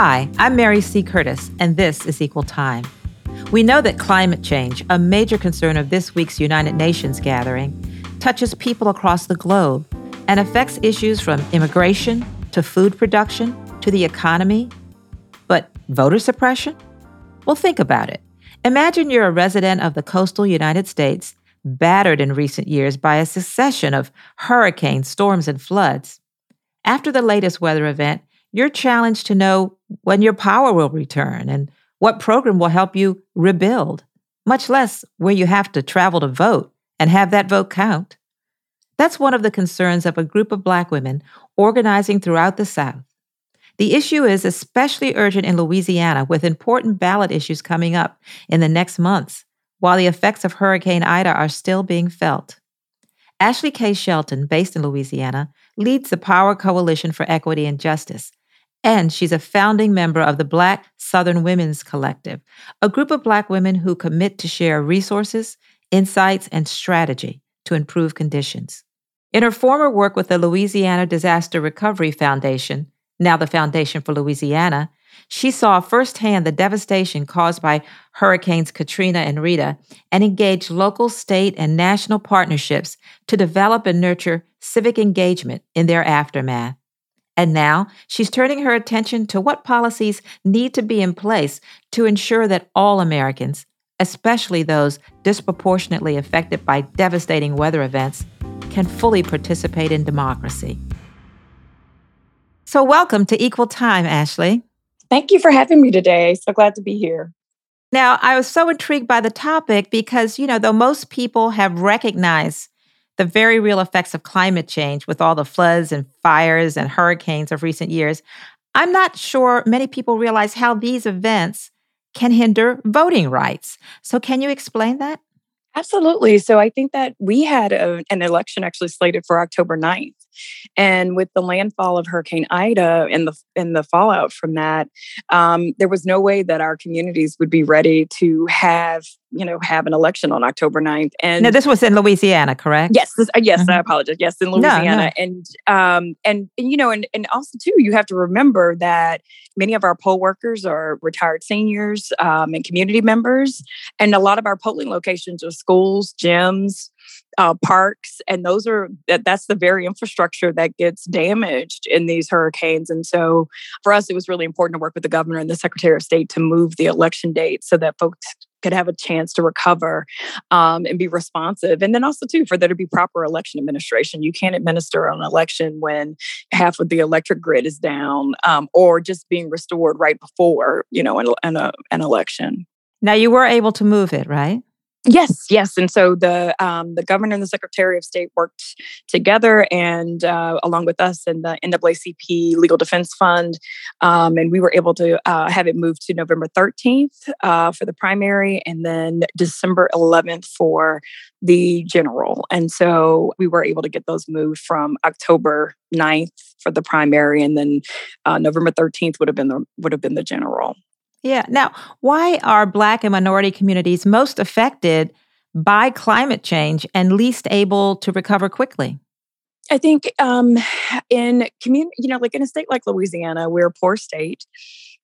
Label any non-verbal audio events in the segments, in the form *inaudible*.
Hi, I'm Mary C. Curtis, and this is Equal Time. We know that climate change, a major concern of this week's United Nations gathering, touches people across the globe and affects issues from immigration to food production to the economy. But voter suppression? Well, think about it. Imagine you're a resident of the coastal United States, battered in recent years by a succession of hurricanes, storms, and floods. After the latest weather event, you're challenged to know when your power will return and what program will help you rebuild, much less where you have to travel to vote and have that vote count. That's one of the concerns of a group of Black women organizing throughout the South. The issue is especially urgent in Louisiana, with important ballot issues coming up in the next months, while the effects of Hurricane Ida are still being felt. Ashley K. Shelton, based in Louisiana, leads the Power Coalition for Equity and Justice, and she's a founding member of the Black Southern Women's Collective, a group of Black women who commit to share resources, insights, and strategy to improve conditions. In her former work with the Louisiana Disaster Recovery Foundation, now the Foundation for Louisiana, she saw firsthand the devastation caused by Hurricanes Katrina and Rita and engaged local, state, and national partnerships to develop and nurture civic engagement in their aftermath. And now she's turning her attention to what policies need to be in place to ensure that all Americans, especially those disproportionately affected by devastating weather events, can fully participate in democracy. So, welcome to Equal Time, Ashley. Thank you for having me today. So glad to be here. Now, I was so intrigued by the topic because, you know, though most people have recognized the very real effects of climate change with all the floods and fires and hurricanes of recent years, I'm not sure many people realize how these events can hinder voting rights. So, can you explain that? Absolutely. So I think that we had a, an election actually slated for October 9th. And with the landfall of Hurricane Ida and the and the fallout from that, um, there was no way that our communities would be ready to have you know have an election on October 9th. And now this was in Louisiana, correct? Yes, this, uh, yes. Mm-hmm. I apologize. Yes, in Louisiana, no, no. And, um, and and you know, and and also too, you have to remember that many of our poll workers are retired seniors um, and community members, and a lot of our polling locations are schools, gyms, uh, parks, and those are that, that's the very infrastructure that gets damaged in these hurricanes. And so, for us, it was really important to work with the governor and the secretary of state to move the election date so that folks could have a chance to recover um, and be responsive. And then also, too, for there to be proper election administration. You can't administer an election when half of the electric grid is down um, or just being restored right before, you know, an, an, an election. Now, you were able to move it, right? Yes, yes, and so the um, the governor and the secretary of state worked together, and uh, along with us and the NAACP Legal Defense Fund, um, and we were able to uh, have it moved to November thirteenth uh, for the primary, and then December eleventh for the general. And so we were able to get those moved from October 9th for the primary, and then uh, November thirteenth would have been the would have been the general. Yeah. Now, why are Black and minority communities most affected by climate change and least able to recover quickly? I think um, in community, you know, like in a state like Louisiana, we're a poor state.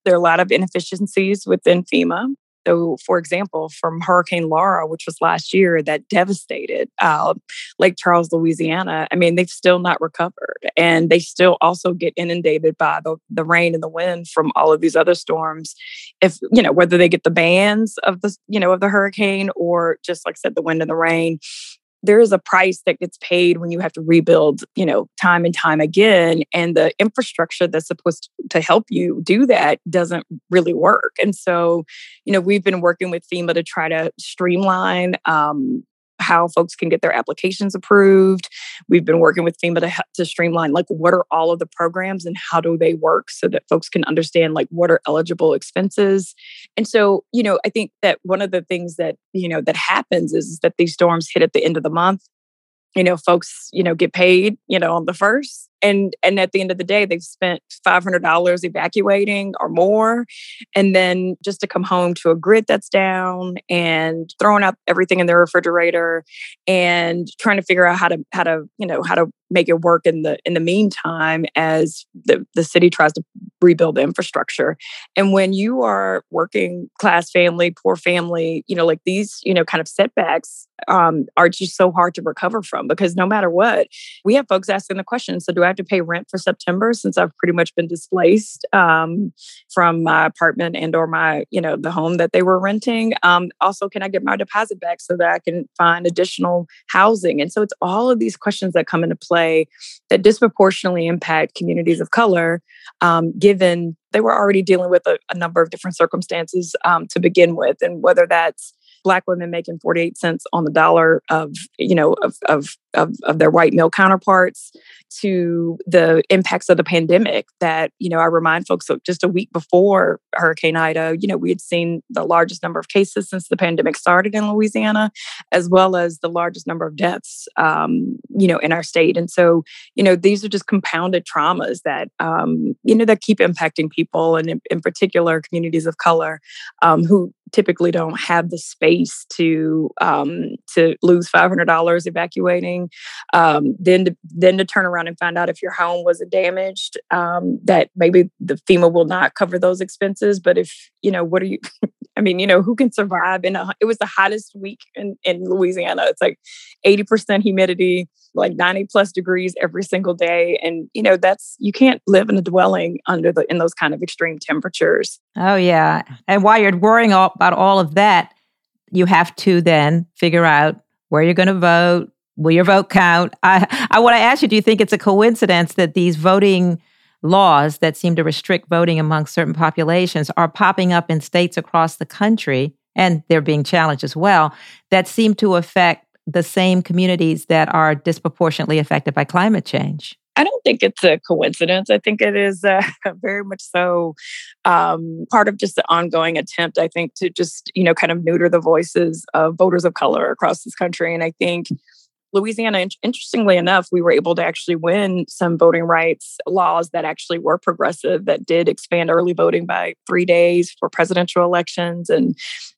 There are a lot of inefficiencies within FEMA. So, for example, from Hurricane Laura, which was last year, that devastated uh, Lake Charles, Louisiana, I mean, they've still not recovered. And they still also get inundated by the, the rain and the wind from all of these other storms. If, you know, whether they get the bands of the, you know, of the hurricane or just like I said, the wind and the rain, there is a price that gets paid when you have to rebuild, you know, time and time again. And the infrastructure that's supposed to help you do that doesn't really work. And so, you know, we've been working with FEMA to try to streamline um, how folks can get their applications approved. We've been working with FEMA to, to streamline like what are all of the programs and how do they work so that folks can understand like what are eligible expenses. And so, you know, I think that one of the things that, you know, that happens is that these storms hit at the end of the month you know folks you know get paid you know on the first and and at the end of the day they've spent $500 evacuating or more and then just to come home to a grid that's down and throwing out everything in the refrigerator and trying to figure out how to how to you know how to make it work in the in the meantime as the the city tries to rebuild the infrastructure. And when you are working class family, poor family, you know, like these, you know, kind of setbacks um, are just so hard to recover from because no matter what, we have folks asking the question so, do I have to pay rent for September since I've pretty much been displaced um, from my apartment and or my, you know, the home that they were renting? Um, also, can I get my deposit back so that I can find additional housing? And so, it's all of these questions that come into play that disproportionately impact communities of color, um, given they were already dealing with a, a number of different circumstances um, to begin with, and whether that's black women making 48 cents on the dollar of you know of of of, of their white male counterparts to the impacts of the pandemic that you know i remind folks of just a week before hurricane ida you know we had seen the largest number of cases since the pandemic started in louisiana as well as the largest number of deaths um, you know in our state. And so you know these are just compounded traumas that um, you know that keep impacting people and in, in particular communities of color um, who typically don't have the space to um, to lose five hundred dollars evacuating, um, then to, then to turn around and find out if your home was damaged, um, that maybe the FEMA will not cover those expenses. But if you know, what are you? *laughs* I mean, you know, who can survive in a? It was the hottest week in in Louisiana. It's like eighty percent humidity like 90 plus degrees every single day and you know that's you can't live in a dwelling under the in those kind of extreme temperatures oh yeah and while you're worrying about all of that you have to then figure out where you're going to vote will your vote count i i want to ask you do you think it's a coincidence that these voting laws that seem to restrict voting among certain populations are popping up in states across the country and they're being challenged as well that seem to affect the same communities that are disproportionately affected by climate change? I don't think it's a coincidence. I think it is uh, *laughs* very much so um, part of just the ongoing attempt, I think, to just, you know, kind of neuter the voices of voters of color across this country. And I think Louisiana, interestingly enough, we were able to actually win some voting rights laws that actually were progressive, that did expand early voting by three days for presidential elections and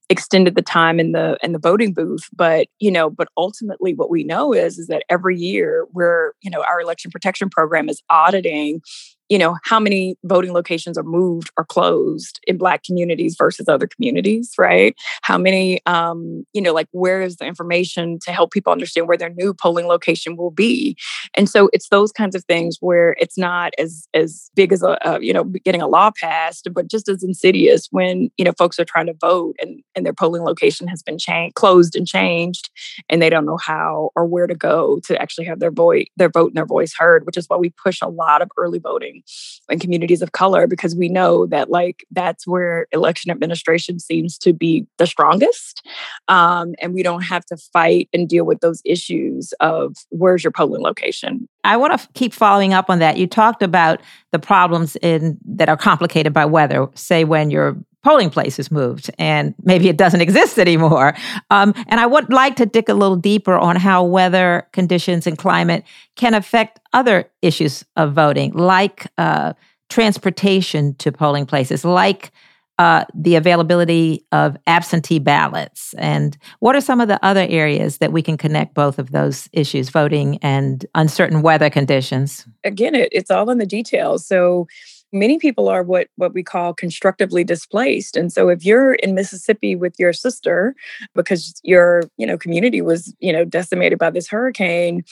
extended the time in the in the voting booth. But you know but ultimately what we know is is that every year we're you know our election protection program is auditing you know how many voting locations are moved or closed in black communities versus other communities right? How many um you know like where is the information to help people understand where their new polling location will be? And so it's those kinds of things where it's not as as big as a, a you know getting a law passed but just as insidious when you know folks are trying to vote and and their polling location has been changed closed and changed and they don't know how or where to go to actually have their voice their vote and their voice heard which is why we push a lot of early voting and communities of color because we know that like that's where election administration seems to be the strongest um, and we don't have to fight and deal with those issues of where's your polling location? I want to keep following up on that. You talked about the problems in that are complicated by weather. Say when you're polling place has moved and maybe it doesn't *laughs* exist anymore. Um, and I would like to dig a little deeper on how weather conditions and climate can affect other issues of voting, like uh, transportation to polling places, like uh, the availability of absentee ballots. And what are some of the other areas that we can connect both of those issues, voting and uncertain weather conditions? Again, it, it's all in the details. So, many people are what what we call constructively displaced and so if you're in mississippi with your sister because your you know community was you know decimated by this hurricane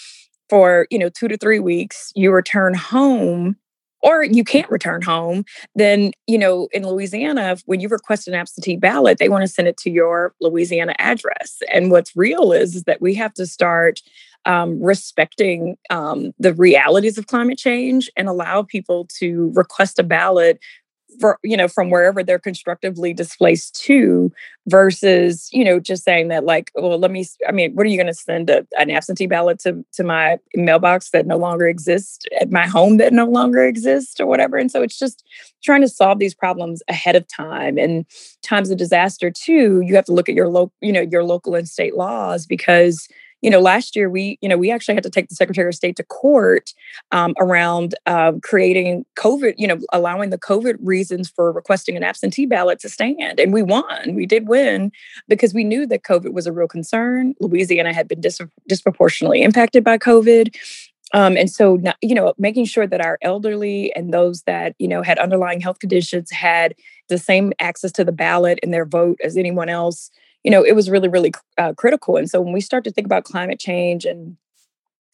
for you know 2 to 3 weeks you return home or you can't return home, then, you know, in Louisiana, when you request an absentee ballot, they want to send it to your Louisiana address. And what's real is, is that we have to start um, respecting um, the realities of climate change and allow people to request a ballot for you know from wherever they're constructively displaced to versus you know just saying that like well let me i mean what are you going to send a, an absentee ballot to to my mailbox that no longer exists at my home that no longer exists or whatever? And so it's just trying to solve these problems ahead of time and times of disaster too. You have to look at your local you know your local and state laws because you know, last year we, you know, we actually had to take the Secretary of State to court um, around uh, creating COVID, you know, allowing the COVID reasons for requesting an absentee ballot to stand. And we won. We did win because we knew that COVID was a real concern. Louisiana had been dis- disproportionately impacted by COVID. Um, and so, you know, making sure that our elderly and those that, you know, had underlying health conditions had the same access to the ballot and their vote as anyone else, you know, it was really, really uh, critical. And so when we start to think about climate change and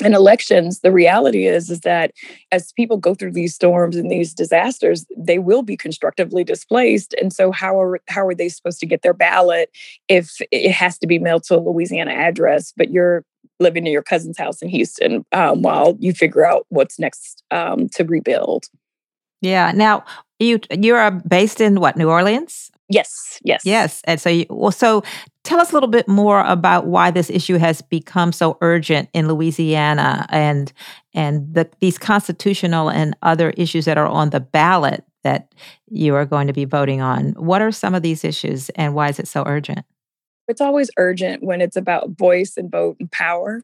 and elections the reality is is that as people go through these storms and these disasters they will be constructively displaced and so how are how are they supposed to get their ballot if it has to be mailed to a louisiana address but you're living in your cousin's house in Houston um, while you figure out what's next um, to rebuild. Yeah. Now you you are based in what New Orleans? Yes. Yes. Yes. And so you, well, so tell us a little bit more about why this issue has become so urgent in Louisiana and and the, these constitutional and other issues that are on the ballot that you are going to be voting on. What are some of these issues and why is it so urgent? It's always urgent when it's about voice and vote and power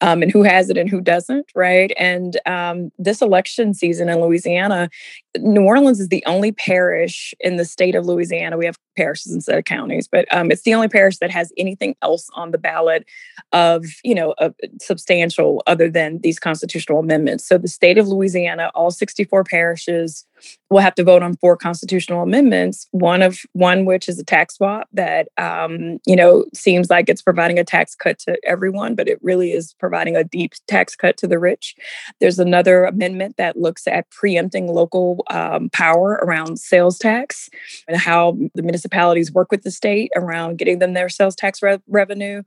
um, and who has it and who doesn't, right? And um, this election season in Louisiana, New Orleans is the only parish in the state of Louisiana. We have parishes instead of counties, but um, it's the only parish that has anything else on the ballot of, you know, substantial other than these constitutional amendments. So the state of Louisiana, all 64 parishes will have to vote on four constitutional amendments. One of one which is a tax swap that, um, you know, seems like it's providing a tax cut to everyone, but it really is providing a deep tax cut to the rich. There's another amendment that looks at preempting local um, power around sales tax and how the municipalities work with the state around getting them their sales tax re- revenue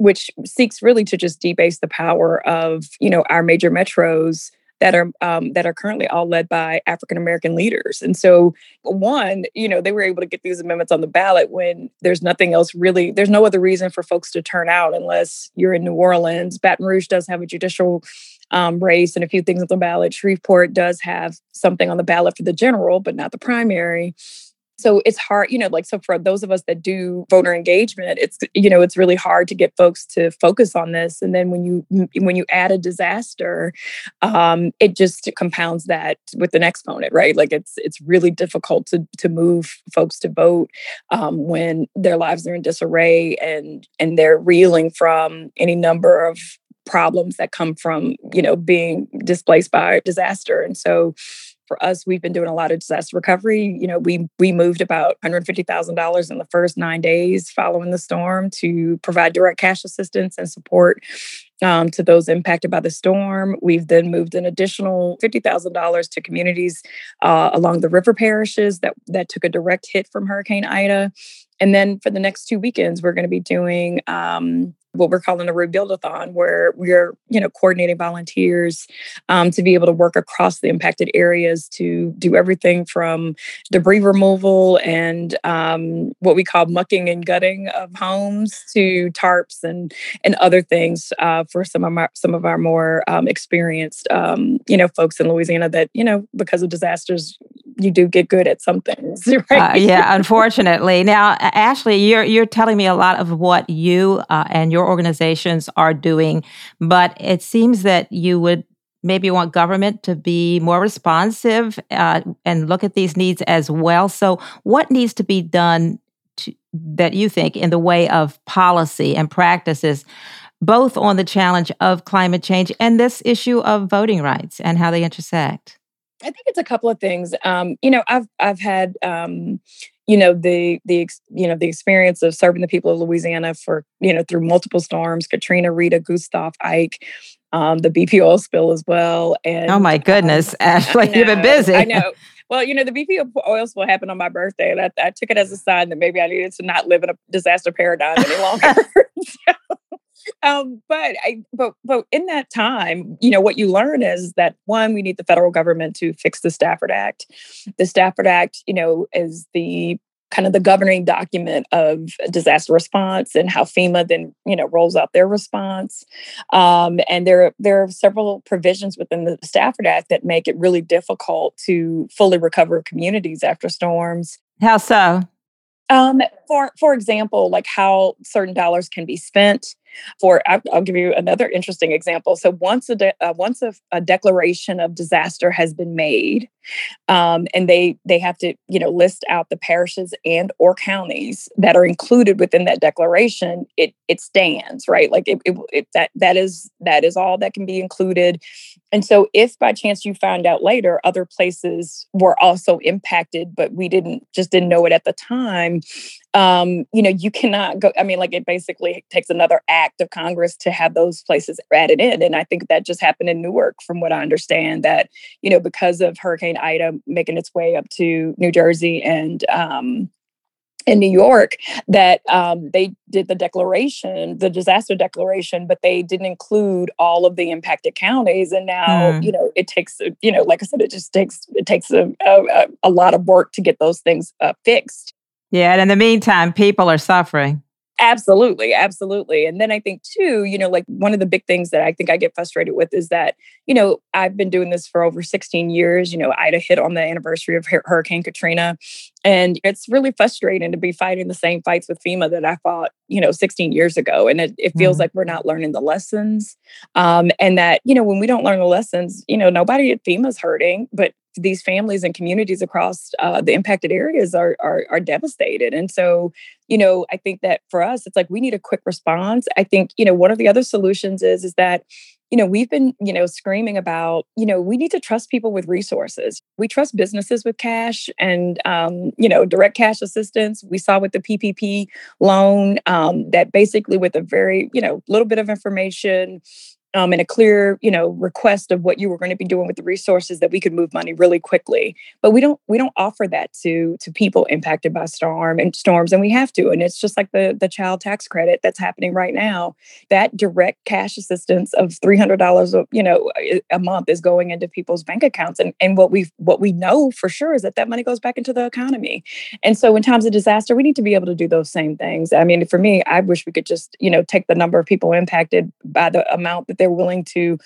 which seeks really to just debase the power of you know our major metros that are um, that are currently all led by African American leaders. And so, one, you know, they were able to get these amendments on the ballot when there's nothing else really. There's no other reason for folks to turn out unless you're in New Orleans. Baton Rouge does have a judicial um, race and a few things on the ballot. Shreveport does have something on the ballot for the general, but not the primary so it's hard you know like so for those of us that do voter engagement it's you know it's really hard to get folks to focus on this. And then when you when you add a disaster um, it just compounds that with an exponent right? Like it's it's really difficult to to move folks to vote um, when their lives are in disarray and and they're reeling from any number of problems that come from you know being displaced by disaster. And so for us, we've been doing a lot of disaster recovery. You know, we we moved about $150,000 in the first nine days following the storm to provide direct cash assistance and support um, to those impacted by the storm. We've then moved an additional $50,000 to communities uh, along the river parishes that, that took a direct hit from Hurricane Ida. And then for the next two weekends, we're going to be doing um, what we're calling a rebuildathon, where we're you know coordinating volunteers um, to be able to work across the impacted areas to do everything from debris removal and um, what we call mucking and gutting of homes to tarps and and other things uh, for some of our some of our more um, experienced um, you know folks in Louisiana that you know because of disasters you do get good at some things, *laughs* right? Uh, yeah, unfortunately. Now, Ashley, you're you're telling me a lot of what you uh, and your organizations are doing, but it seems that you would maybe want government to be more responsive uh, and look at these needs as well. So, what needs to be done to, that you think in the way of policy and practices? Both on the challenge of climate change and this issue of voting rights and how they intersect. I think it's a couple of things. Um, you know, I've I've had um, you know the the you know the experience of serving the people of Louisiana for you know through multiple storms, Katrina, Rita, Gustav, Ike, um, the BP oil spill as well. And oh my goodness, um, Ashley, know, you've been busy. I know. Well, you know, the BP oil spill happened on my birthday, and I, I, took it as a sign that maybe I needed to not live in a disaster paradigm any longer. *laughs* *laughs* so, um, but I, but but in that time, you know, what you learn is that one, we need the federal government to fix the Stafford Act. The Stafford Act, you know, is the kind of the governing document of disaster response and how FEMA then you know rolls out their response. Um, and there there are several provisions within the Stafford Act that make it really difficult to fully recover communities after storms. How so? Um, for for example, like how certain dollars can be spent. For I'll give you another interesting example. So once a de- uh, once a, a, declaration of disaster has been made, um, and they they have to you know list out the parishes and or counties that are included within that declaration. It it stands right like it, it, it that that is that is all that can be included. And so, if by chance you found out later other places were also impacted, but we didn't just didn't know it at the time, um, you know, you cannot go. I mean, like it basically takes another act of Congress to have those places added in. And I think that just happened in Newark, from what I understand, that, you know, because of Hurricane Ida making its way up to New Jersey and, um, in New York that um, they did the declaration, the disaster declaration, but they didn't include all of the impacted counties. And now, mm. you know, it takes, you know, like I said, it just takes it takes a, a, a lot of work to get those things uh, fixed. Yeah, and in the meantime, people are suffering. Absolutely, absolutely. And then I think too, you know, like one of the big things that I think I get frustrated with is that, you know, I've been doing this for over 16 years. You know, Ida hit on the anniversary of Hurricane Katrina. And it's really frustrating to be fighting the same fights with FEMA that I fought, you know, 16 years ago. And it, it feels mm-hmm. like we're not learning the lessons. Um, and that, you know, when we don't learn the lessons, you know, nobody at FEMA's hurting, but these families and communities across uh, the impacted areas are, are, are devastated. And so you know i think that for us it's like we need a quick response. I think you know one of the other solutions is is that you know we've been you know screaming about you know we need to trust people with resources. We trust businesses with cash and um, you know direct cash assistance. We saw with the ppp loan um, that basically with a very you know little bit of information um, and a clear, you know, request of what you were going to be doing with the resources that we could move money really quickly. But we don't we don't offer that to to people impacted by storm and storms, and we have to. And it's just like the the child tax credit that's happening right now. That direct cash assistance of three hundred dollars, you know, a month is going into people's bank accounts, and and what we what we know for sure is that that money goes back into the economy. And so, in times of disaster, we need to be able to do those same things. I mean, for me, I wish we could just you know take the number of people impacted by the amount that they're willing to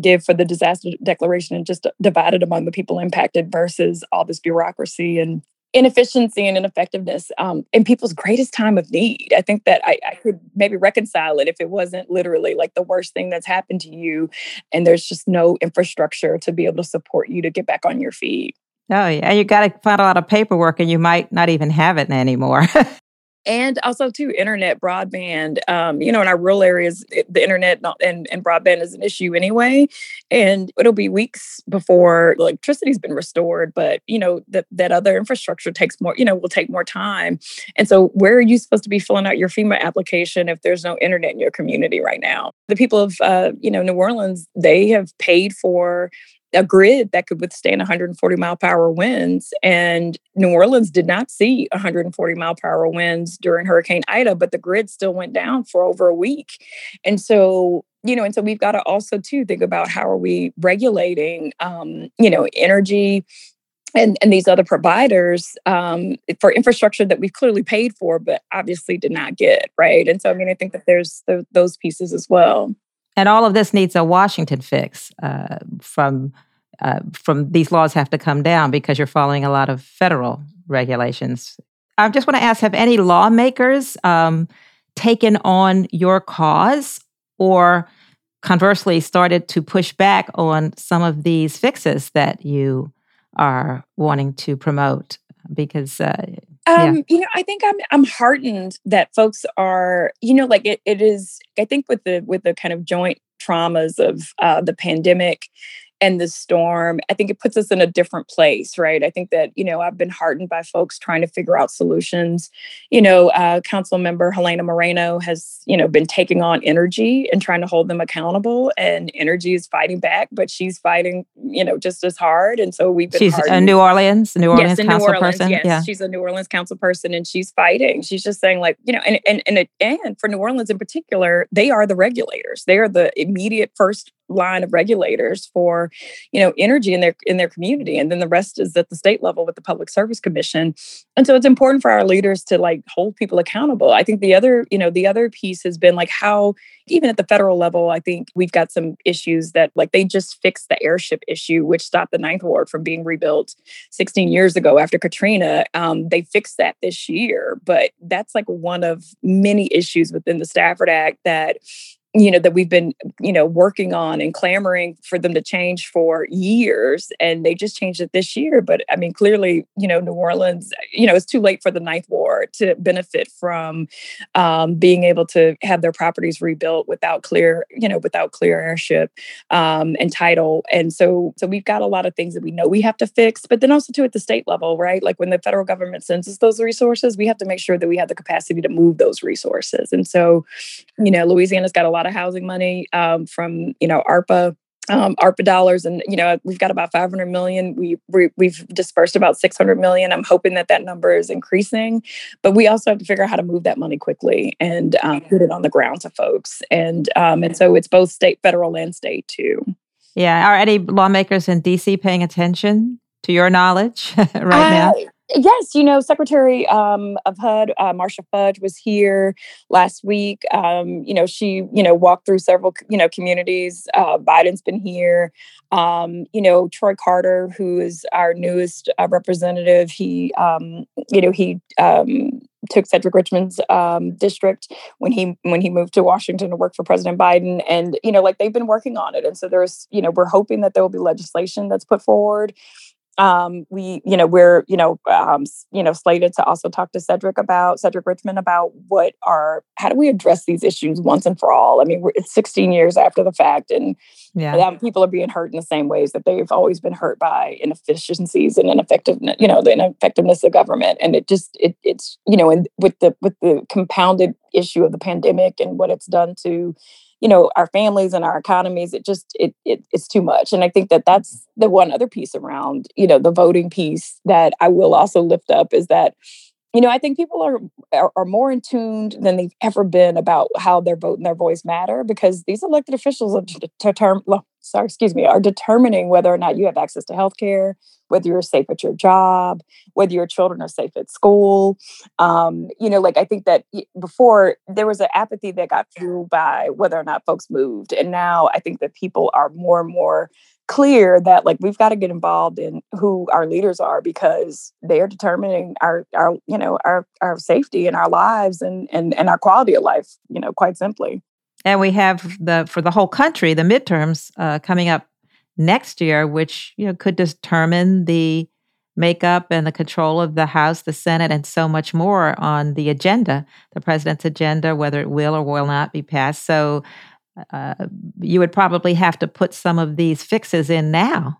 give for the disaster declaration and just divide it among the people impacted versus all this bureaucracy and inefficiency and ineffectiveness um, in people's greatest time of need. I think that I, I, could maybe reconcile it if it wasn't literally like the worst thing that's happened to you and there's just no infrastructure to be able to support you to get back on your feet. Oh, yeah. You got to find a lot of paperwork and you might not even have it anymore. *laughs* and also too internet broadband um, you know in our rural areas the internet and, and broadband is an issue anyway. And it'll be weeks before electricity's been restored but you know that that other infrastructure takes more you know will take more time. And so where are you supposed to be filling out your fema application if there's no internet in your community right now? The people of uh, you know new orleans they have paid for a grid that could withstand 140 mile per hour winds. And New Orleans did not see 140 mile per hour winds during Hurricane Ida, but the grid still went down for over a week. And so, you know, and so we've got to also too think about how are we regulating, um, you know, Entergy and, and these other providers um, for infrastructure that we've clearly paid for, but obviously did not get right. And so, I mean, I think that there's the, those pieces as well. And all of this needs a Washington fix uh, from uh, from these laws have to come down because you're following a lot of federal regulations. I just want to ask: Have any lawmakers um, taken on your cause, or conversely, started to push back on some of these fixes that you are wanting to promote? Because uh, um, yeah. you know, I think I'm I'm heartened that folks are, you know, like it, it is. I think with the with the kind of joint traumas of uh, the pandemic and the storm, I think it puts us in a different place, right? I think that, you know, I've been heartened by folks trying to figure out solutions. You know, uh, Council Member Helena Moreno has, you know, been taking on Entergy and trying to hold them accountable. And Entergy is fighting back, but she's fighting, you know, just as hard. And so we've been. She's hardened. a New Orleans, New Orleans yes, council New Orleans, person. Yes, yeah. she's a New Orleans council person and she's fighting. She's just saying, like, you know, and, and, and, and for New Orleans in particular, they are the regulators. They are the immediate first line of regulators for you know Entergy in their in their community and then the rest is at the state level with the public service commission. And so it's important for our leaders to like hold people accountable. I think the other you know the other piece has been like how even at the federal level i think we've got some issues that like they just fixed the heirship issue which stopped the ninth ward from being rebuilt 16 years ago after katrina. Um, they fixed that this year but that's like one of many issues within the stafford act that you know that we've been you know working on and clamoring for them to change for years and they just changed it this year but i mean clearly you know new orleans you know it's too late for the ninth ward to benefit from um, being able to have their properties rebuilt without clear you know without clear heirship um, and title and so so we've got a lot of things that we know we have to fix but then also too at the state level right? Like when the federal government sends us those resources we have to make sure that we have the capacity to move those resources and so you know louisiana's got a lot of housing money um, from you know ARPA um, ARPA dollars, and you know we've got about 500 million. We, we have dispersed about 600 million. I'm hoping that that number is increasing, but we also have to figure out how to move that money quickly and um, get it on the ground to folks. And um, and so it's both state, federal, and state too. Yeah, are any lawmakers in DC paying attention to your knowledge *laughs* right uh, now? Yes, you know, Secretary um, of HUD, uh, Marcia Fudge, was here last week. Um, you know, she, you know, walked through several, you know, communities. Uh, Biden's been here. Um, you know, Troy Carter, who is our newest uh, representative, he, um, you know, he um, took Cedric Richmond's um, district when he when he moved to Washington to work for President Biden, and you know, like they've been working on it, and so there's, you know, we're hoping that there will be legislation that's put forward um, we, you know, we're, you know, um, you know, slated to also talk to Cedric about Cedric Richmond about what are how do we address these issues once and for all. I mean, it's 16 years after the fact, and yeah, um, people are being hurt in the same ways that they've always been hurt by inefficiencies and ineffectiveness, you know, the ineffectiveness of government, and it just it it's you know, and with the with the compounded issue of the pandemic and what it's done to you know our families and our economies it just it, it it's too much. And i think that that's the one other piece around you know the voting piece that i will also lift up is that you know i think people are, are are, more in tuned than they've ever been about how their vote and their voice matter because these elected officials are determined sorry excuse me are determining whether or not you have access to health care whether you're safe at your job, whether your children are safe at school. Um, you know, like I think that before there was an apathy that got fueled by whether or not folks moved. And now I think that people are more and more clear that like we've got to get involved in who our leaders are because they are determining our our you know our our safety and our lives and and and our quality of life you know quite simply and we have the for the whole country the midterms uh, coming up next year, which you know could determine the makeup and the control of the House, the Senate, and so much more on the agenda, the president's agenda, whether it will or will not be passed. So uh, you would probably have to put some of these fixes in now.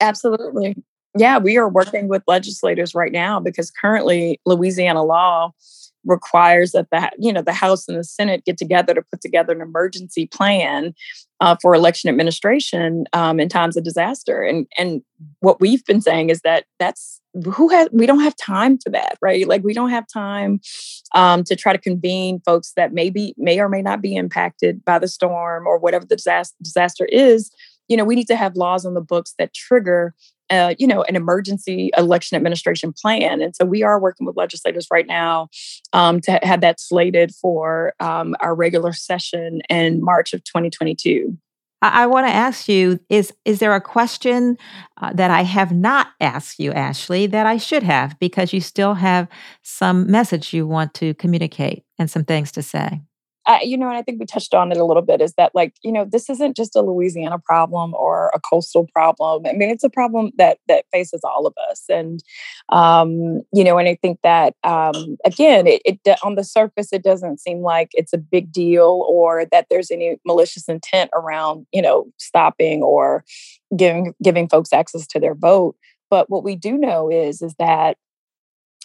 Absolutely. Yeah, we are working with legislators right now because currently Louisiana law requires that the you know the House and the Senate get together to put together an emergency plan uh, for election administration um, in times of disaster. And and what we've been saying is that that's who has we don't have time for that, right? Like we don't have time um, to try to convene folks that maybe may or may not be impacted by the storm or whatever the disaster disaster is. You know, we need to have laws on the books that trigger uh, you know, an emergency election administration plan. And so we are working with legislators right now um, to have that slated for um, our regular session in March of 2022. I, I want to ask you: Is is there a question uh, that I have not asked you, Ashley, that I should have because you still have some message you want to communicate and some things to say? You know, and I think we touched on it a little bit is that like, you know, this isn't just a Louisiana problem or a coastal problem. I mean, it's a problem that that faces all of us. And um, you know, and I think that um again, it, it on the surface it doesn't seem like it's a big deal or that there's any malicious intent around, you know, stopping or giving giving folks access to their vote. But what we do know is is that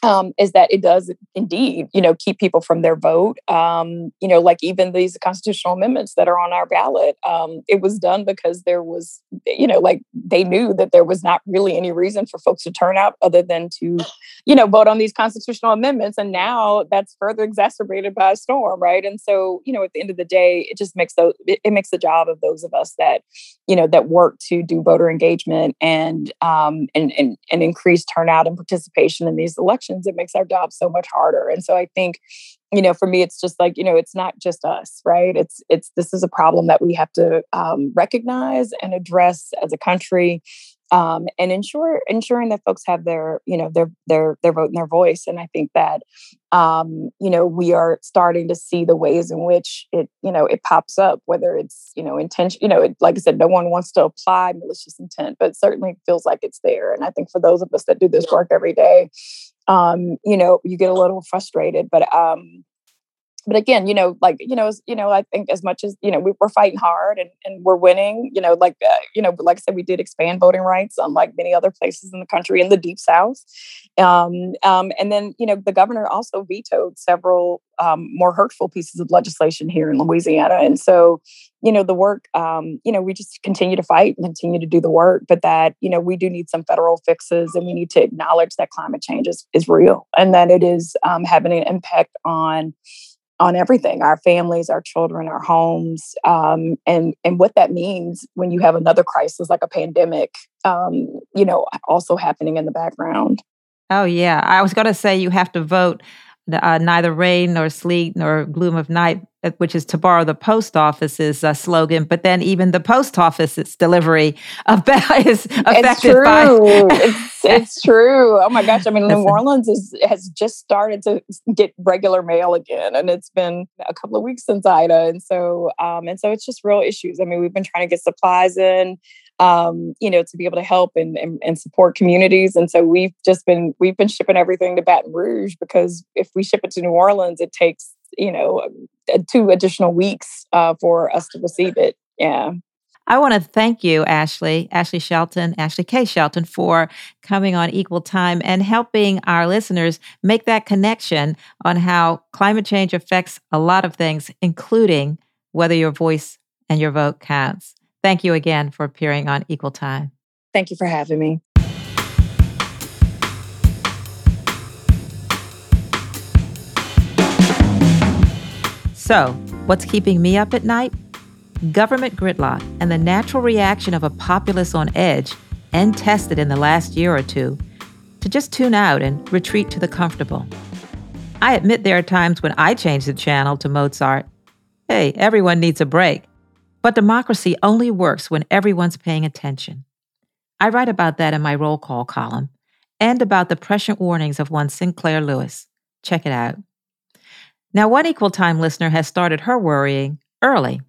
um, is that it does indeed, you know, keep people from their vote. Um, you know, like even these constitutional amendments that are on our ballot, um, it was done because there was, you know, like they knew that there was not really any reason for folks to turn out other than to, you know, vote on these constitutional amendments. And now that's further exacerbated by a storm, right? And so, you know, at the end of the day, it just makes those it, it makes the job of those of us that, you know, that work to do voter engagement and um, and and and increase turnout and participation in these elections it makes our job so much harder. And so I think, you know, for me, it's just like, you know, it's not just us, right? It's, it's, this is a problem that we have to um, recognize and address as a country. Um, and ensure ensuring that folks have their you know their their their vote and their voice. And I think that um, you know we are starting to see the ways in which it you know it pops up, whether it's you know intention. You know, it, like I said, no one wants to apply malicious intent, but certainly feels like it's there. And I think for those of us that do this work every day, um, you know, you get a little frustrated, but um, but again, you know, like you know, you know, I think as much as you know, we, are fighting hard and, and we're winning. You know, like uh, you know, like I said, we did expand voting rights, unlike many other places in the country in the deep south. Um, um, and then you know, the governor also vetoed several um, more hurtful pieces of legislation here in Louisiana, and so you know, the work, um, you know, we just continue to fight and continue to do the work, but that you know, we do need some federal fixes, and we need to acknowledge that climate change is is real and that it is um, having an impact on on everything our families our children our homes um, and and what that means when you have another crisis like a pandemic um, you know also happening in the background. Oh yeah. I was going to say you have to vote uh, neither rain nor sleet nor gloom of night, uh, which is to borrow the post office's uh, slogan. But then even the post office's delivery of *laughs* is affected it's true. by. it's, it's true. Oh my gosh! I mean, New Orleans is, has just started to get regular mail again, and it's been a couple of weeks since Ida, and so um, and so it's just real issues. I mean, we've been trying to get supplies in um, you know, to be able to help and, and, and support communities. And so we've just been we've been shipping everything to Baton Rouge because if we ship it to New Orleans, it takes you know uh, two additional weeks uh, for us to receive it. Yeah. I want to thank you, Ashley, Ashley Shelton, Ashley K. Shelton, for coming on Equal Time and helping our listeners make that connection on how climate change affects a lot of things, including whether your voice and your vote counts. Thank you again for appearing on Equal Time. Thank you for having me. So, what's keeping me up at night? Government gridlock and the natural reaction of a populace on edge and tested in the last year or two to just tune out and retreat to the comfortable. I admit there are times when I change the channel to Mozart. Hey, everyone needs a break. But democracy only works when everyone's paying attention. I write about that in my roll call column and about the prescient warnings of one Sinclair Lewis. Check it out. Now, one equal time listener has started her worrying early.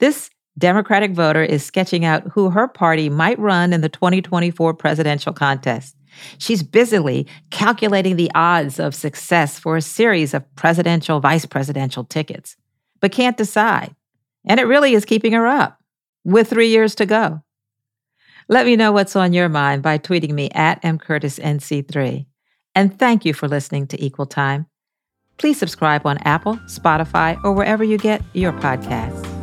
This Democratic voter is sketching out who her party might run in the 2024 presidential contest. She's busily calculating the odds of success for a series of presidential, vice presidential tickets, but can't decide. And it really is keeping her up with three years to go. Let me know what's on your mind by tweeting me at mcurtisnc3. And thank you for listening to Equal Time. Please subscribe on Apple, Spotify, or wherever you get your podcasts.